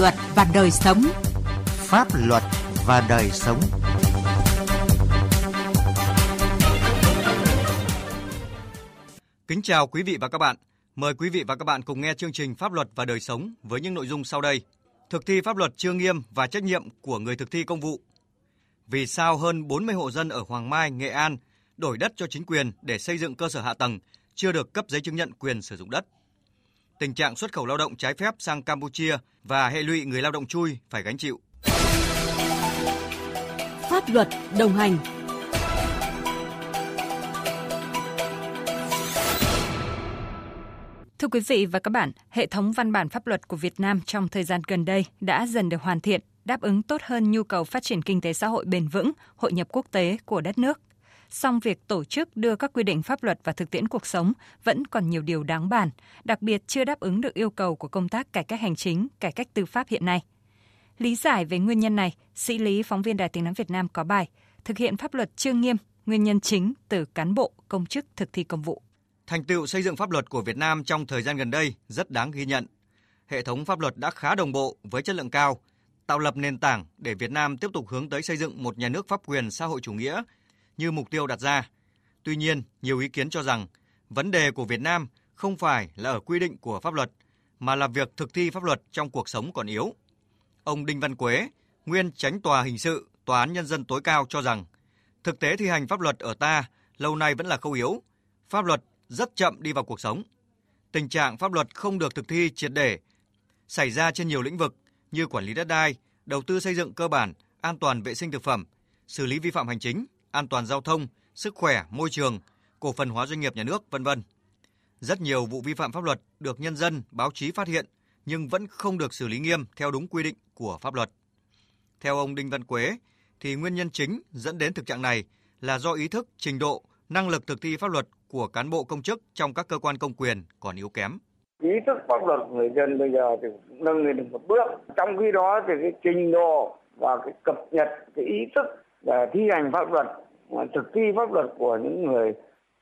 luật và đời sống. Pháp luật và đời sống. Kính chào quý vị và các bạn. Mời quý vị và các bạn cùng nghe chương trình Pháp luật và đời sống với những nội dung sau đây. Thực thi pháp luật chưa nghiêm và trách nhiệm của người thực thi công vụ. Vì sao hơn 40 hộ dân ở Hoàng Mai, Nghệ An đổi đất cho chính quyền để xây dựng cơ sở hạ tầng chưa được cấp giấy chứng nhận quyền sử dụng đất? Tình trạng xuất khẩu lao động trái phép sang Campuchia và hệ lụy người lao động chui phải gánh chịu. Pháp luật đồng hành Thưa quý vị và các bạn, hệ thống văn bản pháp luật của Việt Nam trong thời gian gần đây đã dần được hoàn thiện, đáp ứng tốt hơn nhu cầu phát triển kinh tế xã hội bền vững, hội nhập quốc tế của đất nước. Song việc tổ chức đưa các quy định pháp luật và thực tiễn cuộc sống vẫn còn nhiều điều đáng bàn, đặc biệt chưa đáp ứng được yêu cầu của công tác cải cách hành chính, cải cách tư pháp hiện nay. Lý giải về nguyên nhân này, sĩ lý phóng viên Đài Tiếng nói Việt Nam có bài Thực hiện pháp luật chưa nghiêm, nguyên nhân chính từ cán bộ, công chức thực thi công vụ. Thành tựu xây dựng pháp luật của Việt Nam trong thời gian gần đây rất đáng ghi nhận. Hệ thống pháp luật đã khá đồng bộ với chất lượng cao, tạo lập nền tảng để Việt Nam tiếp tục hướng tới xây dựng một nhà nước pháp quyền xã hội chủ nghĩa như mục tiêu đặt ra. Tuy nhiên, nhiều ý kiến cho rằng vấn đề của Việt Nam không phải là ở quy định của pháp luật mà là việc thực thi pháp luật trong cuộc sống còn yếu. Ông Đinh Văn Quế, nguyên tránh tòa hình sự, tòa án nhân dân tối cao cho rằng thực tế thi hành pháp luật ở ta lâu nay vẫn là khâu yếu. Pháp luật rất chậm đi vào cuộc sống. Tình trạng pháp luật không được thực thi triệt để xảy ra trên nhiều lĩnh vực như quản lý đất đai, đầu tư xây dựng cơ bản, an toàn vệ sinh thực phẩm, xử lý vi phạm hành chính, an toàn giao thông, sức khỏe, môi trường, cổ phần hóa doanh nghiệp nhà nước, vân vân. Rất nhiều vụ vi phạm pháp luật được nhân dân, báo chí phát hiện nhưng vẫn không được xử lý nghiêm theo đúng quy định của pháp luật. Theo ông Đinh Văn Quế, thì nguyên nhân chính dẫn đến thực trạng này là do ý thức, trình độ, năng lực thực thi pháp luật của cán bộ công chức trong các cơ quan công quyền còn yếu kém. Ý thức pháp luật người dân bây giờ thì nâng lên được một bước. Trong khi đó thì cái trình độ và cái cập nhật cái ý thức và thi hành pháp luật, thực thi pháp luật của những người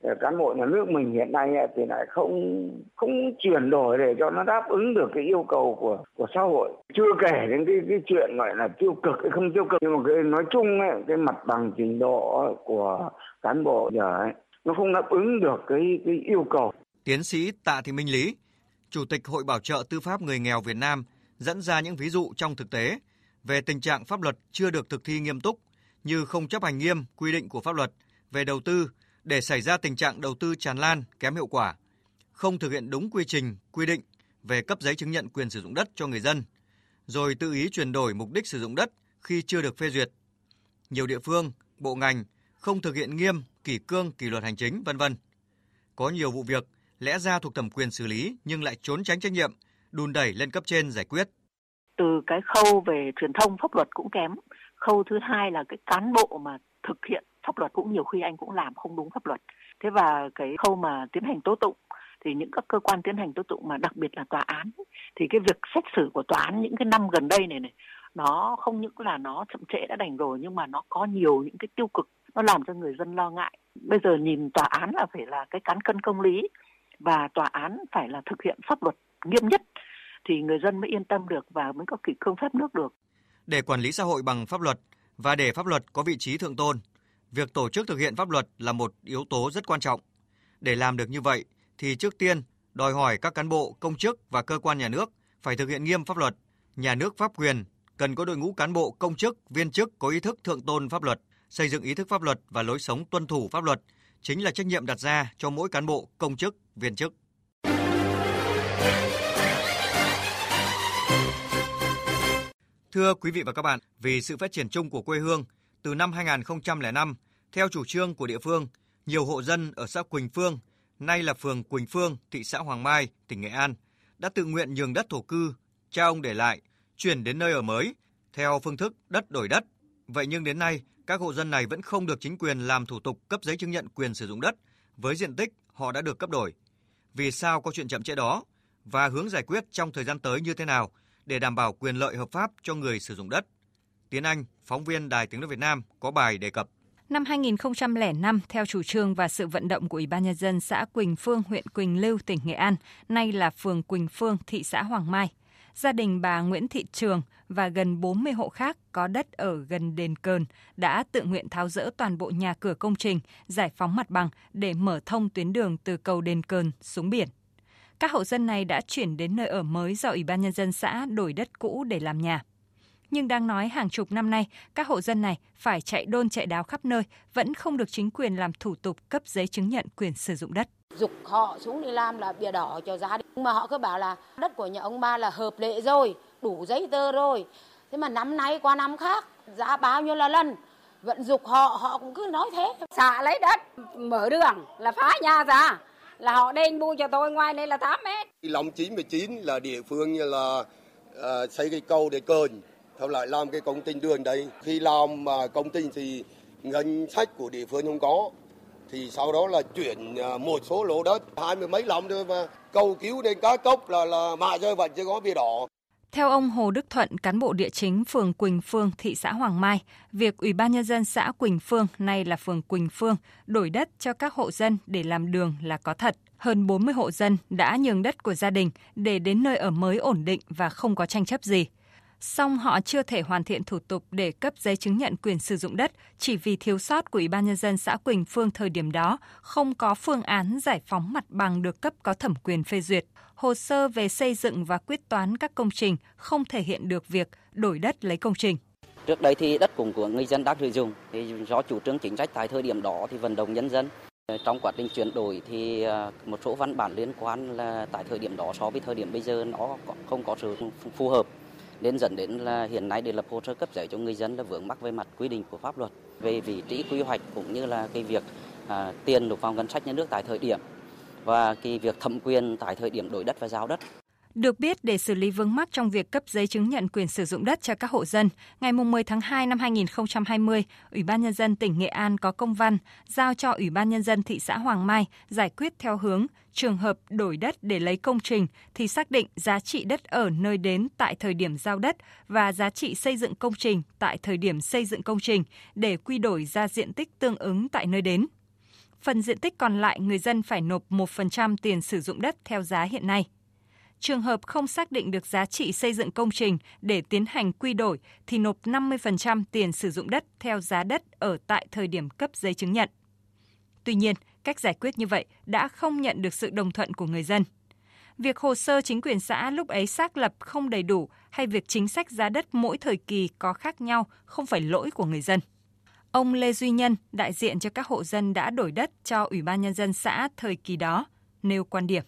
ờ, cán bộ nhà nước mình hiện nay ờ, thì lại không không chuyển đổi để cho nó đáp ứng được cái yêu cầu của của xã hội chưa kể đến cái cái chuyện gọi là tiêu cực hay không tiêu cực nhưng mà cái nói chung ấy, cái mặt bằng trình độ của cán bộ giờ ấy nó không đáp ứng được cái cái yêu cầu. Tiến sĩ Tạ Thị Minh Lý, Chủ tịch Hội Bảo trợ Tư pháp Người nghèo Việt Nam dẫn ra những ví dụ trong thực tế về tình trạng pháp luật chưa được thực thi nghiêm túc như không chấp hành nghiêm quy định của pháp luật về đầu tư để xảy ra tình trạng đầu tư tràn lan, kém hiệu quả, không thực hiện đúng quy trình, quy định về cấp giấy chứng nhận quyền sử dụng đất cho người dân, rồi tự ý chuyển đổi mục đích sử dụng đất khi chưa được phê duyệt. Nhiều địa phương, bộ ngành không thực hiện nghiêm kỷ cương, kỷ luật hành chính, vân vân. Có nhiều vụ việc lẽ ra thuộc thẩm quyền xử lý nhưng lại trốn tránh trách nhiệm, đùn đẩy lên cấp trên giải quyết. Từ cái khâu về truyền thông pháp luật cũng kém. Khâu thứ hai là cái cán bộ mà thực hiện pháp luật cũng nhiều khi anh cũng làm không đúng pháp luật. Thế và cái khâu mà tiến hành tố tụng, thì những các cơ quan tiến hành tố tụng mà đặc biệt là tòa án thì cái việc xét xử của tòa án những cái năm gần đây này này, nó không những là nó chậm trễ đã đành rồi, nhưng mà nó có nhiều những cái tiêu cực, nó làm cho người dân lo ngại bây giờ nhìn tòa án là phải là cái cán cân công lý và tòa án phải là thực hiện pháp luật nghiêm nhất, thì người dân mới yên tâm được và mới có kỷ cương phép nước được. Để quản lý xã hội bằng pháp luật và để pháp luật có vị trí thượng tôn, việc tổ chức thực hiện pháp luật là một yếu tố rất quan trọng. Để làm được như vậy thì trước tiên đòi hỏi các cán bộ, công chức và cơ quan nhà nước phải thực hiện nghiêm pháp luật. Nhà nước pháp quyền cần có đội ngũ cán bộ, công chức, viên chức có ý thức thượng tôn pháp luật xây dựng ý thức pháp luật và lối sống tuân thủ pháp luật chính là trách nhiệm đặt ra cho mỗi cán bộ, công chức, viên chức. Thưa quý vị và các bạn, vì sự phát triển chung của quê hương, từ năm 2005, theo chủ trương của địa phương, nhiều hộ dân ở xã Quỳnh Phương, nay là phường Quỳnh Phương, thị xã Hoàng Mai, tỉnh Nghệ An, đã tự nguyện nhường đất thổ cư, cha ông để lại, chuyển đến nơi ở mới, theo phương thức đất đổi đất. Vậy nhưng đến nay, các hộ dân này vẫn không được chính quyền làm thủ tục cấp giấy chứng nhận quyền sử dụng đất với diện tích họ đã được cấp đổi. Vì sao có chuyện chậm trễ đó và hướng giải quyết trong thời gian tới như thế nào để đảm bảo quyền lợi hợp pháp cho người sử dụng đất? Tiến Anh, phóng viên Đài Tiếng nói Việt Nam có bài đề cập. Năm 2005, theo chủ trương và sự vận động của Ủy ban Nhân dân xã Quỳnh Phương, huyện Quỳnh Lưu, tỉnh Nghệ An, nay là phường Quỳnh Phương, thị xã Hoàng Mai, gia đình bà Nguyễn Thị Trường và gần 40 hộ khác có đất ở gần đền Cờn đã tự nguyện tháo rỡ toàn bộ nhà cửa công trình, giải phóng mặt bằng để mở thông tuyến đường từ cầu đền Cờn xuống biển. Các hộ dân này đã chuyển đến nơi ở mới do Ủy ban Nhân dân xã đổi đất cũ để làm nhà. Nhưng đang nói hàng chục năm nay, các hộ dân này phải chạy đôn chạy đáo khắp nơi, vẫn không được chính quyền làm thủ tục cấp giấy chứng nhận quyền sử dụng đất. Dục họ xuống đi làm là bìa đỏ cho giá nhưng Mà họ cứ bảo là đất của nhà ông ba là hợp lệ rồi, đủ giấy tờ rồi. Thế mà năm nay qua năm khác, giá bao nhiêu là lần. Vẫn dục họ, họ cũng cứ nói thế. Xả lấy đất, mở đường là phá nhà ra là họ đền bù cho tôi ngoài này là 8 mét. Lòng 99 là địa phương như là uh, xây cái cầu để cơn, sau lại làm cái công trình đường đấy. Khi làm uh, công trình thì ngân sách của địa phương không có, thì sau đó là chuyển uh, một số lỗ đất hai mươi mấy lòng thôi mà cầu cứu đến cá cốc là là mạ rơi vẫn chưa có bia đỏ. Theo ông Hồ Đức Thuận, cán bộ địa chính phường Quỳnh Phương, thị xã Hoàng Mai, việc Ủy ban Nhân dân xã Quỳnh Phương, nay là phường Quỳnh Phương, đổi đất cho các hộ dân để làm đường là có thật. Hơn 40 hộ dân đã nhường đất của gia đình để đến nơi ở mới ổn định và không có tranh chấp gì. Song họ chưa thể hoàn thiện thủ tục để cấp giấy chứng nhận quyền sử dụng đất chỉ vì thiếu sót của Ủy ban Nhân dân xã Quỳnh Phương thời điểm đó không có phương án giải phóng mặt bằng được cấp có thẩm quyền phê duyệt hồ sơ về xây dựng và quyết toán các công trình không thể hiện được việc đổi đất lấy công trình. Trước đây thì đất cũng của người dân đang sử dụng, thì do chủ trương chính sách tại thời điểm đó thì vận động nhân dân. Trong quá trình chuyển đổi thì à, một số văn bản liên quan là tại thời điểm đó so với thời điểm bây giờ nó không có sự phù hợp nên dẫn đến là hiện nay để lập hồ sơ cấp giấy cho người dân là vướng mắc về mặt quy định của pháp luật về vị trí quy hoạch cũng như là cái việc à, tiền nộp vào ngân sách nhà nước tại thời điểm và cái việc thẩm quyền tại thời điểm đổi đất và giao đất. Được biết, để xử lý vướng mắc trong việc cấp giấy chứng nhận quyền sử dụng đất cho các hộ dân, ngày 10 tháng 2 năm 2020, Ủy ban Nhân dân tỉnh Nghệ An có công văn giao cho Ủy ban Nhân dân thị xã Hoàng Mai giải quyết theo hướng trường hợp đổi đất để lấy công trình thì xác định giá trị đất ở nơi đến tại thời điểm giao đất và giá trị xây dựng công trình tại thời điểm xây dựng công trình để quy đổi ra diện tích tương ứng tại nơi đến phần diện tích còn lại người dân phải nộp 1% tiền sử dụng đất theo giá hiện nay. Trường hợp không xác định được giá trị xây dựng công trình để tiến hành quy đổi thì nộp 50% tiền sử dụng đất theo giá đất ở tại thời điểm cấp giấy chứng nhận. Tuy nhiên, cách giải quyết như vậy đã không nhận được sự đồng thuận của người dân. Việc hồ sơ chính quyền xã lúc ấy xác lập không đầy đủ hay việc chính sách giá đất mỗi thời kỳ có khác nhau không phải lỗi của người dân. Ông Lê Duy Nhân, đại diện cho các hộ dân đã đổi đất cho Ủy ban Nhân dân xã thời kỳ đó, nêu quan điểm.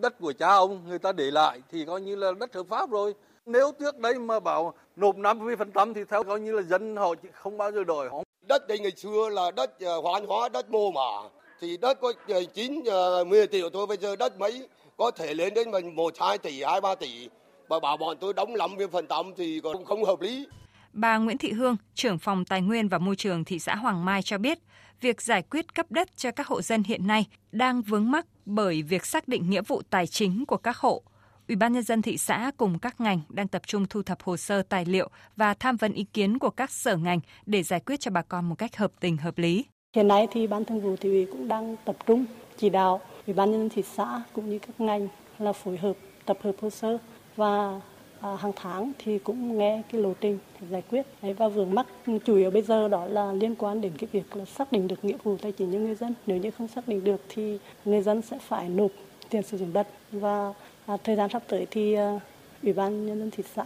Đất của cha ông người ta để lại thì coi như là đất hợp pháp rồi. Nếu trước đây mà bảo nộp 50% thì theo coi như là dân họ không bao giờ đổi. Đất đây ngày xưa là đất ờ, hoán hóa, đất mô mả. Thì đất có 9, 10 triệu thôi, bây giờ đất mấy có thể lên đến 1, 2 tỷ, 2, 3 tỷ. Mà bảo bọn tôi đóng 50% thì còn không hợp lý. Bà Nguyễn Thị Hương, trưởng phòng Tài nguyên và Môi trường thị xã Hoàng Mai cho biết, việc giải quyết cấp đất cho các hộ dân hiện nay đang vướng mắc bởi việc xác định nghĩa vụ tài chính của các hộ. Ủy ban nhân dân thị xã cùng các ngành đang tập trung thu thập hồ sơ tài liệu và tham vấn ý kiến của các sở ngành để giải quyết cho bà con một cách hợp tình hợp lý. Hiện nay thì ban thường vụ thị ủy cũng đang tập trung chỉ đạo Ủy ban nhân dân thị xã cũng như các ngành là phối hợp tập hợp hồ sơ và à, hàng tháng thì cũng nghe cái lộ trình giải quyết. Đấy, và vướng mắc chủ yếu bây giờ đó là liên quan đến cái việc là xác định được nghĩa vụ tài chính cho người dân. Nếu như không xác định được thì người dân sẽ phải nộp tiền sử dụng đất. Và à, thời gian sắp tới thì à, ủy ban nhân dân thị xã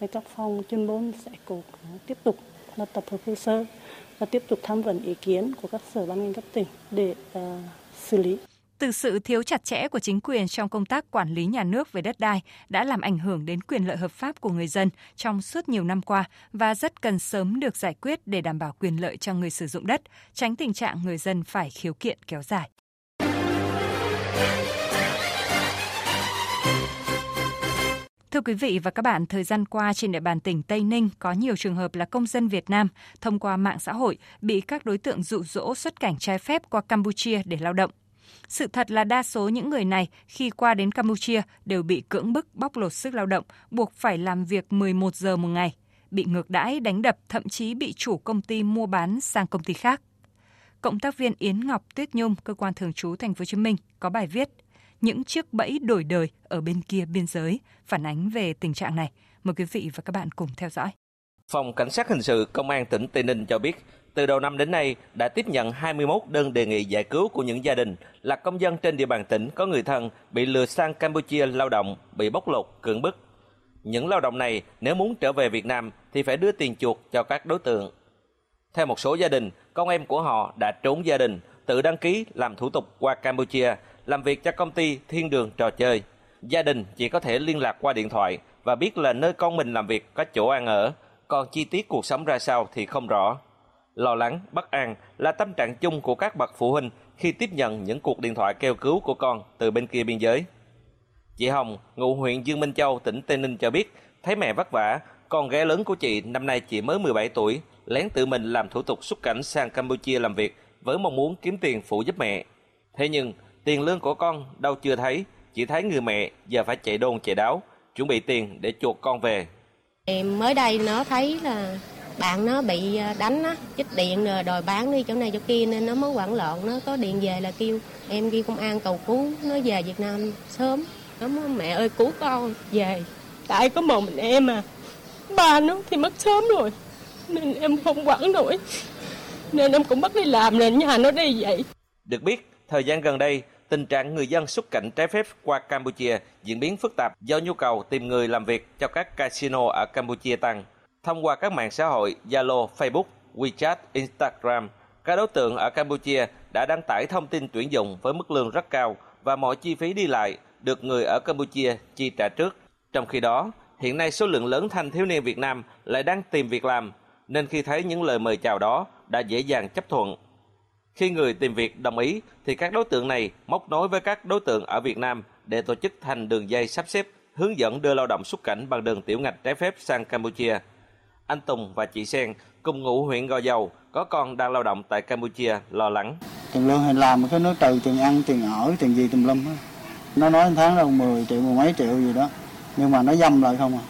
với các phòng chuyên môn sẽ cố tiếp tục là tập hợp hồ sơ và tiếp tục tham vấn ý kiến của các sở ban ngành cấp tỉnh để uh, xử lý từ sự thiếu chặt chẽ của chính quyền trong công tác quản lý nhà nước về đất đai đã làm ảnh hưởng đến quyền lợi hợp pháp của người dân trong suốt nhiều năm qua và rất cần sớm được giải quyết để đảm bảo quyền lợi cho người sử dụng đất, tránh tình trạng người dân phải khiếu kiện kéo dài. Thưa quý vị và các bạn, thời gian qua trên địa bàn tỉnh Tây Ninh có nhiều trường hợp là công dân Việt Nam thông qua mạng xã hội bị các đối tượng dụ dỗ xuất cảnh trái phép qua Campuchia để lao động. Sự thật là đa số những người này khi qua đến Campuchia đều bị cưỡng bức bóc lột sức lao động, buộc phải làm việc 11 giờ một ngày, bị ngược đãi, đánh đập, thậm chí bị chủ công ty mua bán sang công ty khác. Cộng tác viên Yến Ngọc Tuyết Nhung, cơ quan thường trú Thành phố Hồ Chí Minh có bài viết những chiếc bẫy đổi đời ở bên kia biên giới, phản ánh về tình trạng này. Mời quý vị và các bạn cùng theo dõi. Phòng Cảnh sát Hình sự Công an tỉnh Tây Ninh cho biết, từ đầu năm đến nay đã tiếp nhận 21 đơn đề nghị giải cứu của những gia đình là công dân trên địa bàn tỉnh có người thân bị lừa sang Campuchia lao động, bị bóc lột, cưỡng bức. Những lao động này nếu muốn trở về Việt Nam thì phải đưa tiền chuộc cho các đối tượng. Theo một số gia đình, con em của họ đã trốn gia đình, tự đăng ký làm thủ tục qua Campuchia, làm việc cho công ty Thiên Đường Trò Chơi. Gia đình chỉ có thể liên lạc qua điện thoại và biết là nơi con mình làm việc có chỗ ăn ở, còn chi tiết cuộc sống ra sao thì không rõ. Lo lắng, bất an là tâm trạng chung của các bậc phụ huynh khi tiếp nhận những cuộc điện thoại kêu cứu của con từ bên kia biên giới. Chị Hồng, ngụ huyện Dương Minh Châu, tỉnh Tây Ninh cho biết, thấy mẹ vất vả, con gái lớn của chị năm nay chỉ mới 17 tuổi, lén tự mình làm thủ tục xuất cảnh sang Campuchia làm việc với mong muốn kiếm tiền phụ giúp mẹ. Thế nhưng, tiền lương của con đâu chưa thấy, chỉ thấy người mẹ giờ phải chạy đôn chạy đáo, chuẩn bị tiền để chuộc con về. Em mới đây nó thấy là bạn nó bị à, đánh á, chích điện rồi đòi bán đi chỗ này chỗ kia nên nó mới hoảng loạn, nó có điện về là kêu em đi công an cầu cứu nó về Việt Nam sớm. Nó nói mẹ ơi cứu con về. Tại có một mình em à, ba nó thì mất sớm rồi nên em không quản nổi nên em cũng bắt đi làm nên nhà nó đi vậy được biết thời gian gần đây tình trạng người dân xuất cảnh trái phép qua Campuchia diễn biến phức tạp do nhu cầu tìm người làm việc cho các casino ở Campuchia tăng. Thông qua các mạng xã hội Zalo, Facebook, WeChat, Instagram, các đối tượng ở Campuchia đã đăng tải thông tin tuyển dụng với mức lương rất cao và mọi chi phí đi lại được người ở Campuchia chi trả trước. Trong khi đó, hiện nay số lượng lớn thanh thiếu niên Việt Nam lại đang tìm việc làm, nên khi thấy những lời mời chào đó đã dễ dàng chấp thuận. Khi người tìm việc đồng ý thì các đối tượng này móc nối với các đối tượng ở Việt Nam để tổ chức thành đường dây sắp xếp hướng dẫn đưa lao động xuất cảnh bằng đường tiểu ngạch trái phép sang Campuchia. Anh Tùng và chị Sen cùng ngụ huyện Gò Dầu có con đang lao động tại Campuchia lo lắng. Tiền lương hay làm cái nó trừ tiền ăn, tiền ở, tiền gì tùm lum Nó nói tháng đâu 10 triệu, mười mấy triệu gì đó. Nhưng mà nó dâm lại không à.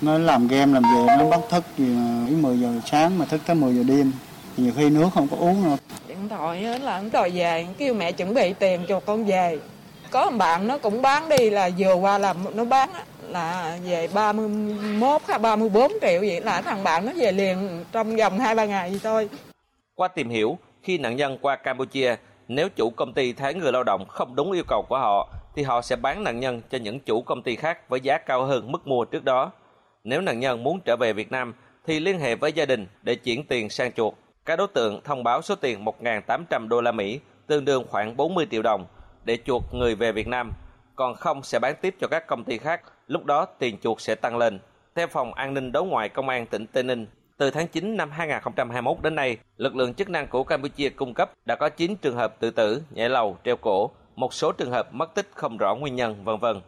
Nó làm game làm gì nó bắt thức gì mà 10 giờ sáng mà thức tới 10 giờ đêm. Nhiều khi nước không có uống nữa điện thoại là ông đòi về kêu mẹ chuẩn bị tiền cho con về có một bạn nó cũng bán đi là vừa qua làm nó bán là về 31 hay 34 triệu vậy là thằng bạn nó về liền trong vòng 2 3 ngày vậy thôi. Qua tìm hiểu, khi nạn nhân qua Campuchia, nếu chủ công ty thấy người lao động không đúng yêu cầu của họ thì họ sẽ bán nạn nhân cho những chủ công ty khác với giá cao hơn mức mua trước đó. Nếu nạn nhân muốn trở về Việt Nam thì liên hệ với gia đình để chuyển tiền sang chuột các đối tượng thông báo số tiền 1.800 đô la Mỹ, tương đương khoảng 40 triệu đồng, để chuộc người về Việt Nam, còn không sẽ bán tiếp cho các công ty khác, lúc đó tiền chuộc sẽ tăng lên. Theo Phòng An ninh Đối ngoại Công an tỉnh Tây Ninh, từ tháng 9 năm 2021 đến nay, lực lượng chức năng của Campuchia cung cấp đã có 9 trường hợp tự tử, nhảy lầu, treo cổ, một số trường hợp mất tích không rõ nguyên nhân, vân vân.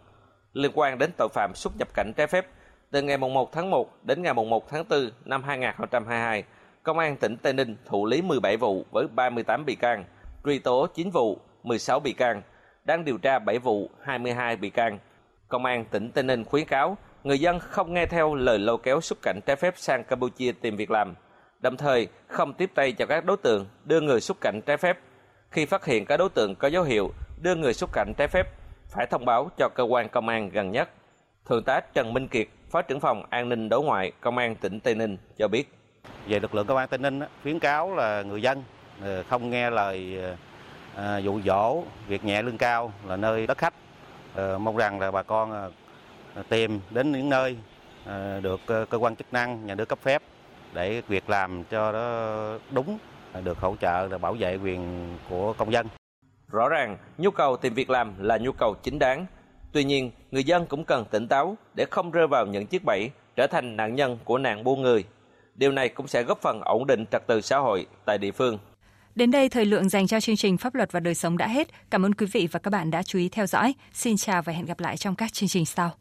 Liên quan đến tội phạm xuất nhập cảnh trái phép, từ ngày 1 tháng 1 đến ngày 1 tháng 4 năm 2022, Công an tỉnh Tây Ninh thụ lý 17 vụ với 38 bị can, truy tố 9 vụ, 16 bị can, đang điều tra 7 vụ, 22 bị can. Công an tỉnh Tây Ninh khuyến cáo người dân không nghe theo lời lôi kéo xuất cảnh trái phép sang Campuchia tìm việc làm, đồng thời không tiếp tay cho các đối tượng đưa người xuất cảnh trái phép. Khi phát hiện các đối tượng có dấu hiệu đưa người xuất cảnh trái phép phải thông báo cho cơ quan công an gần nhất. Thượng tá Trần Minh Kiệt, Phó trưởng phòng An ninh đối ngoại Công an tỉnh Tây Ninh cho biết. Về lực lượng công an Tây Ninh khuyến cáo là người dân ờ, không nghe lời ờ, ờ, dụ dỗ việc nhẹ lương cao là nơi đất khách. Mong rằng là bà con tìm đến những nơi được cơ quan chức năng nhà nước cấp phép để việc làm cho nó đúng được hỗ trợ là bảo vệ quyền của công dân. Rõ ràng, nhu cầu tìm việc làm là nhu cầu chính đáng. Tuy nhiên, người dân cũng cần tỉnh táo để không rơi vào những chiếc bẫy, trở thành nạn nhân của nạn buôn người. Điều này cũng sẽ góp phần ổn định trật tự xã hội tại địa phương. Đến đây, thời lượng dành cho chương trình Pháp luật và đời sống đã hết. Cảm ơn quý vị và các bạn đã chú ý theo dõi. Xin chào và hẹn gặp lại trong các chương trình sau.